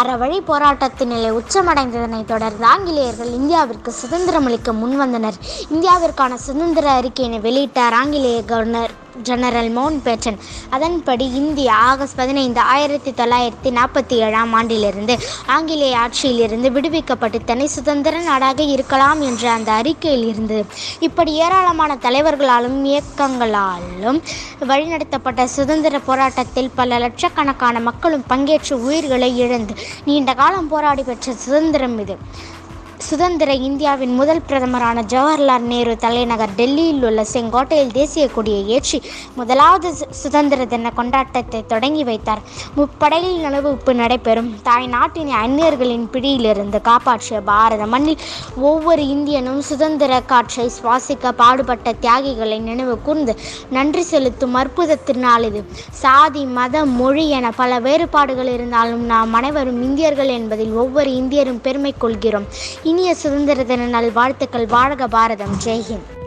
அறவழி போராட்டத்தின் நிலை உச்சமடைந்ததனைத் தொடர்ந்து ஆங்கிலேயர்கள் இந்தியாவிற்கு சுதந்திரமளிக்க முன்வந்தனர். இந்தியாவிற்கான சுதந்திர அறிக்கையினை வெளியிட்டார் ஆங்கிலேய கவர்னர் ஜெனரல் மவுண்ட் பேட்டன் அதன்படி இந்தியா ஆகஸ்ட் பதினைந்து ஆயிரத்தி தொள்ளாயிரத்தி நாற்பத்தி ஏழாம் ஆண்டிலிருந்து ஆங்கிலேய ஆட்சியிலிருந்து விடுவிக்கப்பட்டு தனி சுதந்திர நாடாக இருக்கலாம் என்ற அந்த அறிக்கையில் இருந்தது இப்படி ஏராளமான தலைவர்களாலும் இயக்கங்களாலும் வழிநடத்தப்பட்ட சுதந்திர போராட்டத்தில் பல லட்சக்கணக்கான மக்களும் பங்கேற்று உயிர்களை இழந்து நீண்ட காலம் போராடி பெற்ற சுதந்திரம் இது. சுதந்திர இந்தியாவின் முதல் பிரதமரான ஜவஹர்லால் நேரு தலைநகர் டெல்லியில் உள்ள செங்கோட்டையில் தேசிய கொடியை ஏற்றி முதலாவது சுதந்திர தின கொண்டாட்டத்தை தொடங்கி வைத்தார். முப்படையில் நிலவுப்பு நடைபெறும். தாய் நாட்டினை அந்நியர்களின் பிடியிலிருந்து காப்பாற்றிய பாரத மண்ணில் ஒவ்வொரு இந்தியனும் சுதந்திர காற்றை சுவாசிக்க பாடுபட்ட தியாகிகளை நினைவு கூர்ந்து நன்றி செலுத்தும் அற்புத திருநாள் இது. சாதி மதம் மொழி என பல வேறுபாடுகள் இருந்தாலும் நாம் அனைவரும் இந்தியர்கள் என்பதில் ஒவ்வொரு இந்தியரும் பெருமை கொள்கிறோம். இனிய சுதந்திர தின நல் வாழ்த்துக்கள் வாழ்க பாரதம். ஜெய்ஹிந்த்